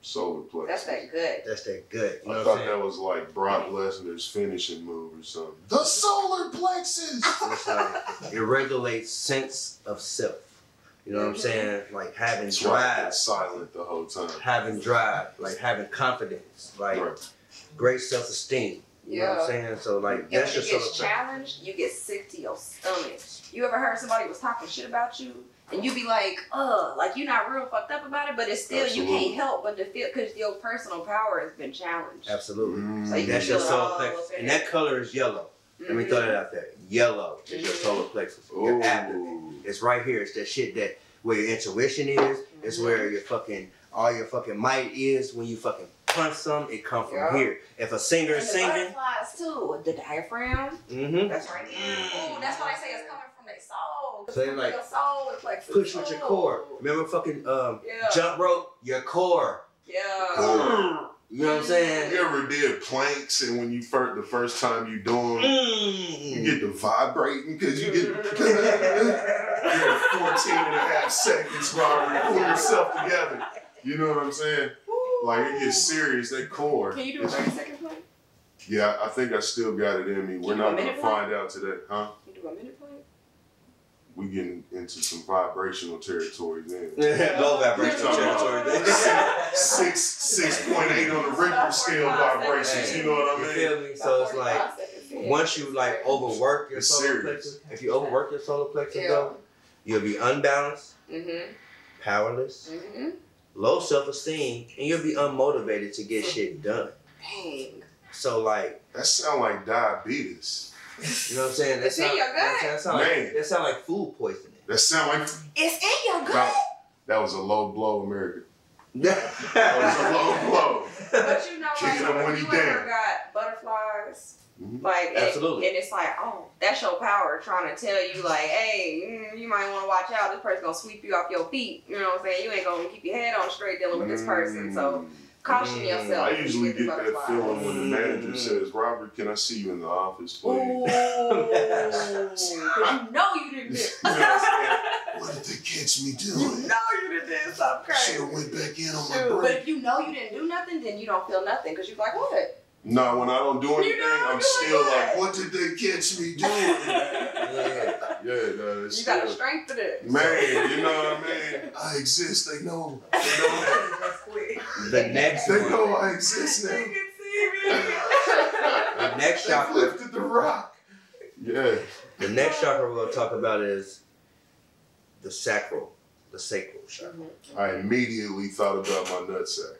D: Solar plexus.
C: That's that good.
A: That's that good. You
D: I
A: know what
D: thought that was like Brock Lesnar's finishing move or something. The solar plexus. <laughs>
A: Like, it regulates sense of self. You know what I'm
C: Mhm.
A: saying? Like having
D: That's
A: drive,
D: it's silent the whole time.
A: having drive, like having confidence, like
D: Right.
A: Great self esteem. You know what
C: Yeah.
A: I'm saying? So like
C: And
A: that's
C: when
A: just
C: you
A: so
C: get challenged, you get sick to your stomach. You ever heard somebody was talking shit about you, and you be like, "Uh, like you're not real fucked up about it," but it's still you can't help but to feel because your personal power has been challenged.
A: absolutely.
D: Mm.
C: So you
A: That's your solar plexus, and that color is yellow. Let me throw that out there. Yellow is your
C: Mhm.
A: solar plexus. Your abdomen. It's right here. It's that shit that where your intuition is. It's
C: Mhm.
A: where your fucking all your fucking might is. When you fucking punch some, it come from
C: Yeah.
A: here. If a singer
C: And
A: is
C: the
A: singing,
C: butterflies too. The diaphragm.
A: mm-hmm.
C: That's right here. Oh, that's why they say it's coming from their soul.
A: So they like,
C: your soul is like
A: push with your core. Remember fucking um
C: Yeah.
A: jump rope, your core.
C: Yeah.
D: Core.
A: You know what I'm saying?
D: You ever did planks and when you first the first time you do them, you
A: Mm.
D: get the vibrating because you get you're <laughs> 14 and a half seconds while you pull yourself together. You know what I'm saying? Like it gets serious, that core.
C: Can you do a 30 second play?
D: Yeah, I think I still got it in me. We're not gonna
C: minute
D: find out today, huh?
C: Can you do a minute play?
D: We getting into some vibrational territory then. <laughs>
A: Low vibrational territory. there. <laughs>
D: Six six point eight on the Richter scale vibrations. You know what I
A: You
D: mean?
A: feel me? So it's like once you like overwork your
D: It's
A: solar
D: serious.
A: plexus, if you overwork your solar plexus
C: Yeah.
A: though, you'll be unbalanced,
C: Mm-hmm.
A: powerless,
C: Mm-hmm.
A: Low self-esteem, and you'll be unmotivated to get shit done.
C: Dang.
A: So like,
D: That sound like diabetes.
A: you know what I'm saying? That
C: It's in
A: sound,
C: your
A: that,
C: gut.
A: that sound like that sound like food poisoning.
D: That sound like
C: It's in your gut.
D: that, that was a low blow, America. <laughs> That was a low blow.
C: But you know,
D: Kicking
C: like,
D: him when
C: if
D: he
C: you ever got butterflies,
D: Mhm.
C: like, and-
A: Absolutely.
C: and, it's like, oh, that's your power trying to tell you, like, hey, mm, you might want to watch out. This person gonna sweep you off your feet. You know what I'm saying? You ain't gonna keep your head on straight dealing with this person. So caution
A: Mm.
C: yourself.
D: I usually get that
C: butterflies.
D: feeling when the manager says, "Robert, can I see you in the office, please?" <laughs>
C: Ooh, because you know you didn't do. <laughs>
D: You know what I'm saying? What did they catch me doing?
C: You
D: doing?
C: know you done did something
D: Should
C: crazy.
D: have went back in on
C: Shoot,
D: my
C: But if you know you didn't do nothing, then you don't feel nothing because you're like, what?
D: No, when I don't do anything, I'm still
C: it.
D: like, "What did they catch me doing?" <laughs>
A: yeah.
D: yeah, no, it's
C: You got to strengthen it.
D: man. You know what I mean? I exist. They know. They know <laughs> that.
A: The next
D: They
A: one,
D: know I exist now.
C: They can see me. <laughs>
A: the next
D: They
A: chakra,
D: lifted the rock. Yeah.
A: the next chakra we're gonna talk about is the sacral, the sacral chakra.
D: I immediately thought about my nutsack.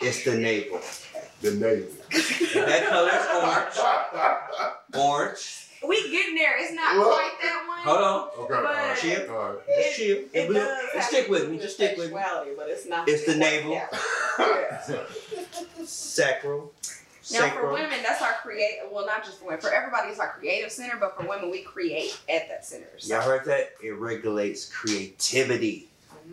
A: It's the navel.
D: The navel.
A: That color is orange. <laughs> Orange.
C: We getting there. It's not
D: Look.
C: quite that one.
A: Hold on.
D: Okay. all right,
A: Chill.
D: all right.
A: Just chill.
C: It
A: Just
C: does have
A: stick with me. Just stick with me.
C: but it's not.
A: It's the navel.
C: that one. Yeah.
A: Sacral.
C: Now, for women, that's our creative. Well, not just for women. For everybody, it's our creative center. But for women, we create at that center. So.
A: Y'all heard that? It regulates creativity.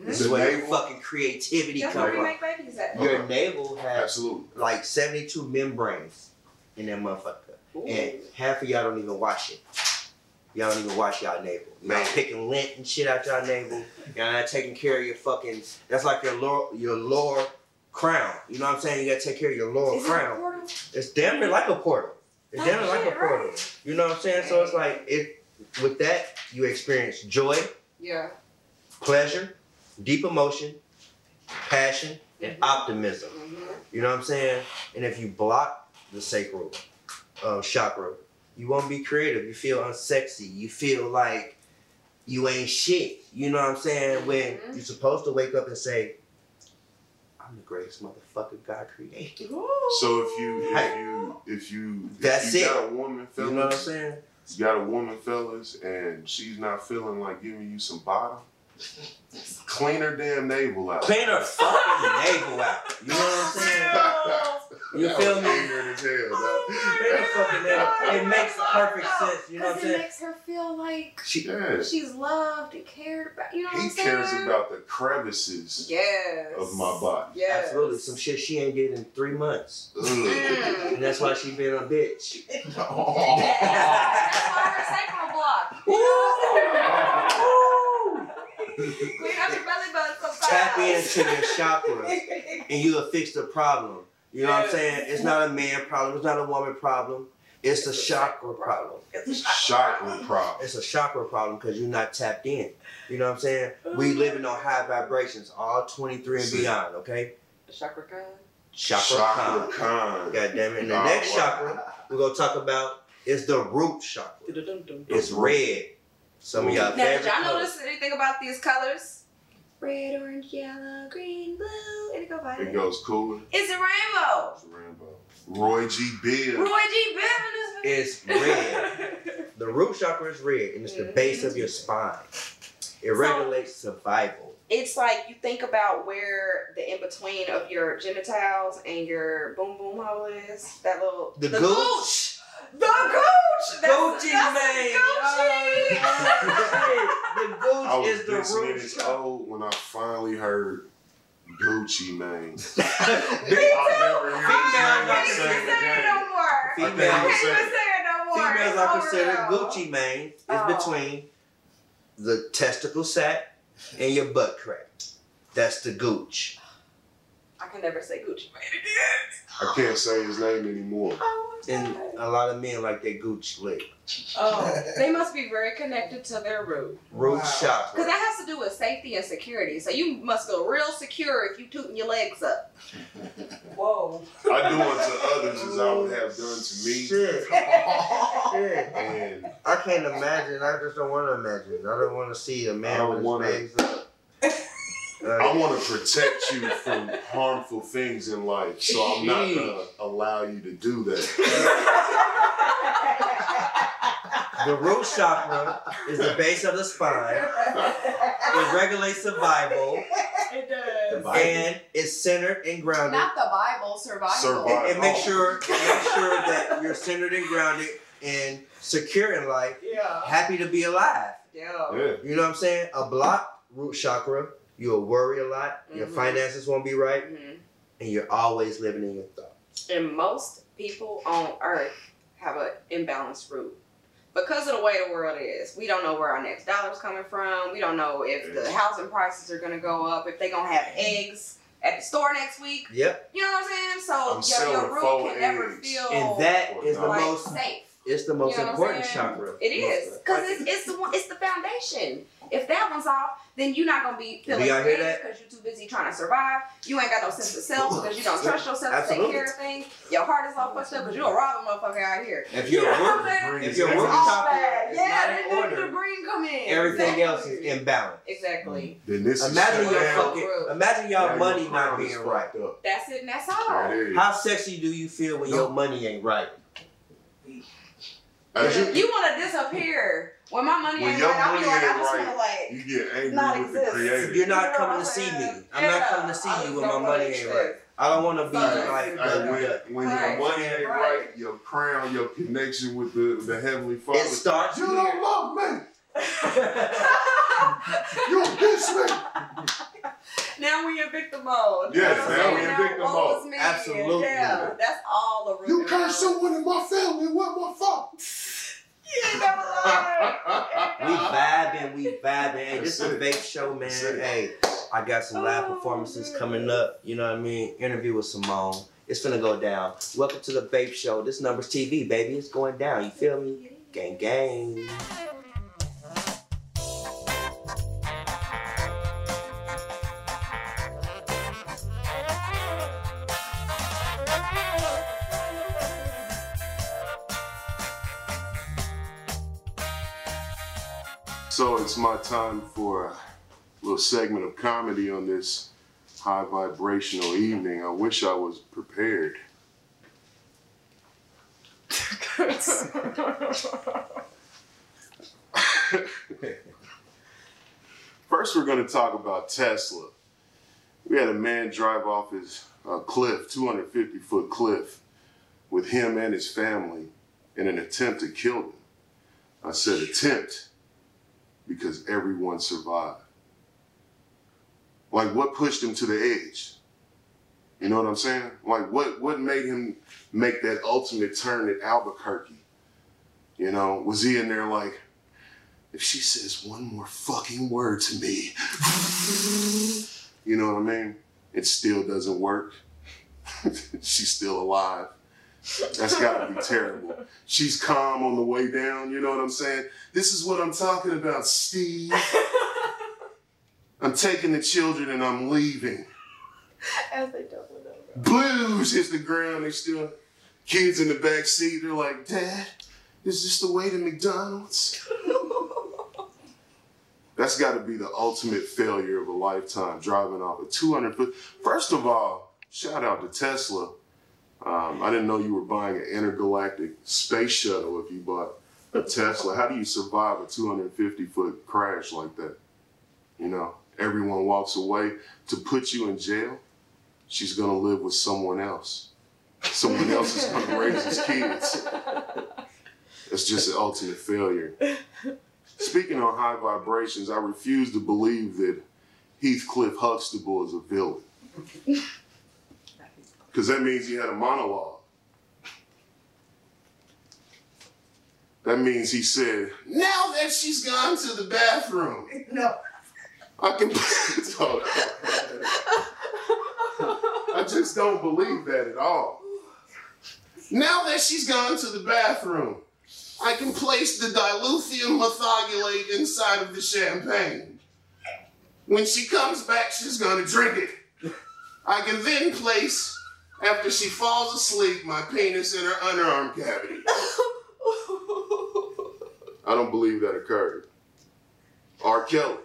A: This is where your fucking creativity
C: That's
A: come
C: where we
A: from.
C: make babies.
A: Your navel has
D: Absolutely.
A: like 72 membranes in that motherfucker.
C: Ooh.
A: And half of y'all don't even wash it. Y'all don't even wash y'all navel. Y'all
D: Man.
A: picking lint and shit out y'all navel. Y'all not taking care of your fucking. That's like your lower, your lower crown. You know what I'm saying? You gotta take care of your lower
C: Is
A: crown.
C: portal?
A: It's damn near like a portal. It's damn near
C: Oh,
A: like a portal.
C: right.
A: You know what I'm saying? So it's like it. With that, you experience joy,
C: Yeah.
A: pleasure, deep emotion, passion, and optimism.
C: Mhm.
A: You know what I'm saying? And if you block the sacral uh, chakra, you won't be creative. You feel unsexy. You feel like you ain't shit. You know what I'm saying? When
C: Mhm.
A: you're supposed to wake up and say, "I'm the greatest motherfucker God created."
C: Ooh.
D: So if you if you if you if
A: That's
D: you
A: it.
D: got a woman,
A: You know what I'm saying?
D: you got a woman, fellas, and she's not feeling like giving you some bottom, clean her damn navel out.
A: Clean her fucking navel out. You know what I'm saying? You
D: That
A: feel
D: was
A: me?
D: ignorant as hell, dog.
A: Oh clean her fucking navel. It makes perfect sense. You know what I'm
C: Because it makes her feel like
A: She,
D: Yeah.
C: she's loved and cared about. You know what
D: He
C: I'm saying?
D: He cares about the crevices
C: yes.
D: of my body.
C: Yes.
A: absolutely some shit she ain't did in three months, and that's why she been a bitch. <laughs> Oh.
C: That's why her sacral block. <laughs> <laughs> You know what I'm saying? Clean out your belly button sometimes.
A: Tap into your chakras, and you'll fix the problem. You know what I'm saying? It's not a man problem. It's not a woman problem. It's a chakra problem.
C: It's a
D: Chakra problem.
A: It's a chakra problem because you're not tapped in. You know what I'm saying? We living on high vibrations, all 23 and beyond. Okay.
C: Chakra code.
A: chakra,
D: Chakra
A: Khan.
D: Khan.
A: God damn it. And the
D: Oh,
A: next
D: wow.
A: chakra we're gonna talk about is the root chakra. It's red. Some of y'all
C: Now, did
A: favorite
C: y'all
A: colors.
C: notice anything about these colors? Red, orange, yellow, green, blue, and it go by.
D: It goes cooler.
C: It's a rainbow.
D: It's Rambo. Roy G. Biv.
C: Roy G. Biv
A: It's red. <laughs> The root chakra is red, and it's the base of your spine. It
C: So-
A: regulates survival.
C: it's like you think about where the in between of your genitals and your boom boom hole is. That little
A: The gooch.
C: The gooch. That's,
A: Gucci
C: that's
A: Mane.
C: Gucci.
A: the gooch oh,
D: I was
A: is the
D: this
A: root
D: minutes
A: chakra.
D: old when I finally heard Gucci Mane. <laughs>
C: Me
D: I've
C: too.
D: never heard
C: I
A: not
C: can't even say it no more. I can't even say it no more.
A: Females
C: It's
A: are
C: over
A: considered. Gucci Mane is
C: Oh.
A: between the testicle sac and your butt crack. That's the gooch.
C: I can never say Gucci Mane again.
D: I can't say his name anymore.
C: Oh,
A: And a lot of men like that Gucci lick.
C: Oh, <laughs> they must be very connected to their root.
A: Root
E: Wow.
C: Because that has to do with safety and security. So you must feel real secure if you tooting your legs up.
E: Whoa. <laughs>
D: I do unto others as I would have done to me.
A: Shit. Shit.
D: And
A: I can't imagine. I just don't want to imagine. I don't want to see a man with his
D: wanna-
A: legs up. <laughs>
D: I
A: Uh,
D: want to protect you from harmful things in life, so I'm not going to allow you to do that.
A: the root chakra is the base of the spine. It regulates survival
E: It does.
A: And it's centered and grounded.
C: Not the Bible, survival.
D: Survival.
A: It, it makes sure it makes sure that you're centered and grounded and secure in life,
E: Yeah.
A: happy to be alive.
C: Yeah.
D: Yeah.
A: You know what I'm saying? A blocked root chakra, you'll worry a lot, your
C: Mhm.
A: finances won't be right,
C: hmm
A: and you're always living in your thoughts.
C: And most people on earth have an imbalanced root. Because of the way the world is, we don't know where our next dollar's coming from. We don't know if the housing prices are gonna go up, if they're gonna have eggs at the store next week.
A: Yep.
C: You know what I'm saying?
D: I'm
C: So your,
D: selling
C: your root
D: faux
C: can never feel
A: And that is the
C: like
A: most
C: safe.
A: It's the most
C: You know
A: important chakra.
C: It is because it's, it's the one, it's the foundation. If that one's off, then you're not gonna be feeling
A: y'all hear that?
C: because you're too busy trying to survive. You ain't got no sense of self because you don't trust yourself to take care of things. Your heart is all fucked up because you don't rob a motherfucker out here.
A: If your
C: You know what
A: root
C: I'm saying?
A: if your root
C: It's all
A: chakra
C: bad.
A: is
C: Yeah,
A: not
C: then
A: in
C: the-
A: order,
C: the green come in.
A: everything else is
C: Exactly.
A: imbalanced.
C: Exactly.
D: Then this is
A: Imagine
D: shut
A: your fucking imagine y'all money
D: your
A: not being right.
D: Up.
C: That's it and that's
D: There
C: all.
D: it is.
A: How sexy do you feel when your money ain't right?
D: As you,
C: You want to disappear. When my money
D: When
C: ain't
D: your
C: right, I'll be like, I
D: ain't
C: just
D: right,
C: want to like.
D: you get angry
C: Not
D: with the
C: exist.
D: creator.
A: You're not
C: You know
A: coming
C: what
A: to see me. I'm not coming to see
C: I
A: you when my money ain't
C: exist.
A: right. I don't want to be
C: Right.
A: like
D: Hey,
A: Dougie
D: when, when
C: Right.
D: your money ain't
C: Right.
D: right, your crown, your connection with the, the heavenly Father.
A: It starts
D: you
A: here.
D: don't love me. <laughs> <laughs> You diss me. <laughs>
C: Now we in victim mode.
D: Yes,
C: You know what
D: now we in
C: saying?
D: victim
C: woe
D: mode.
C: is me.
A: Absolutely.
C: Yeah, that's all the root.
D: You
C: and
D: curse someone in my family. What my fault? <laughs>
C: You ain't never lied.
A: We vibing, we vibing. Hey, this is a
D: That's
A: vape show, man. Hey, I got some live
C: Oh,
A: performances
C: man.
A: coming up. You know what I mean? Interview with Simone. It's gonna go down. Welcome to the Vape Show. This number's TV, baby. It's going down. You feel me? Gang, gang.
D: My time for a little segment of comedy on this high vibrational evening. I wish I was prepared. <laughs> First, we're going to talk about Tesla. We had a man drive off his uh, cliff, 250 foot cliff, with him and his family in an attempt to kill them. I said attempt because everyone survived. Like what pushed him to the edge? You know what I'm saying? Like what what made him make that ultimate turn at Albuquerque? You know, was he in there like, if she says one more fucking word to me, <laughs> you know what I mean? It still doesn't work. <laughs> She's still alive. That's gotta be terrible. She's calm on the way down, you know what I'm saying? This is what I'm talking about, Steve. I'm taking the children and I'm leaving.
C: As they don't know.
D: Blues hits the ground. They still kids in the back seat. They're like, Dad, is this the way to McDonald's? That's got to be the ultimate failure of a lifetime driving off a 200 foot. First of all, shout out to Tesla. Um, I didn't know you were buying an intergalactic space shuttle if you bought a Tesla. How do you survive a 250 foot crash like that? You know, everyone walks away to put you in jail. She's gonna live with someone else. Someone else is gonna raise his kids. It's just an ultimate failure. Speaking on high vibrations, I refuse to believe that Heathcliff Huxtable is a villain. Because that means he had a monologue. That means he said, Now that she's gone to the bathroom,
A: No.
D: I can. <laughs> I just don't believe that at all. Now that she's gone to the bathroom, I can place the dilithium methylate inside of the champagne. When she comes back, she's gonna drink it. I can then place, after she falls asleep, my penis in her underarm cavity. I don't believe that occurred. R. Kelly.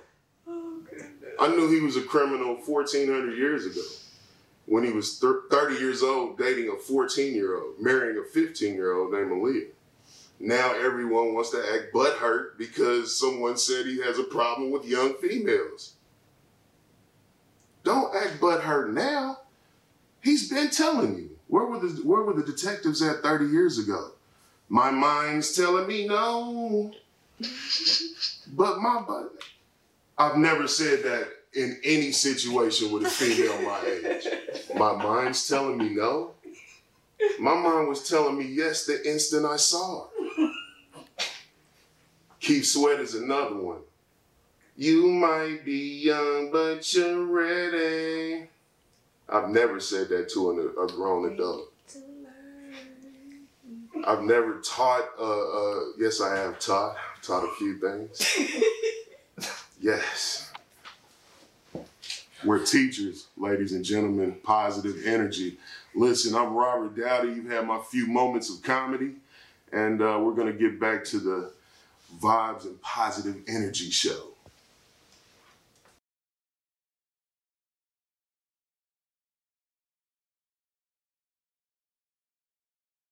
D: I knew he was a criminal 1,400 years ago when he was thir- 30 years old, dating a 14 year old, marrying a 15 year old named Aaliyah. Now everyone wants to act butthurt because someone said he has a problem with young females. Don't act butthurt now. He's been telling you. Where were the Where were the detectives at 30 years ago? My mind's telling me no, but my butt. I've never said that in any situation with a female my age. My mind's telling me no. My mind was telling me yes the instant I saw her. Keith Sweat is another one. You might be young, but you're ready. I've never said that to an, a grown adult. I've never taught, uh, uh, yes, I have taught, taught a few things. <laughs> Yes. We're teachers, ladies and gentlemen, positive energy. Listen, I'm Robert Dowdy. You've had my few moments of comedy, and uh, we're going to get back to the vibes and positive energy show.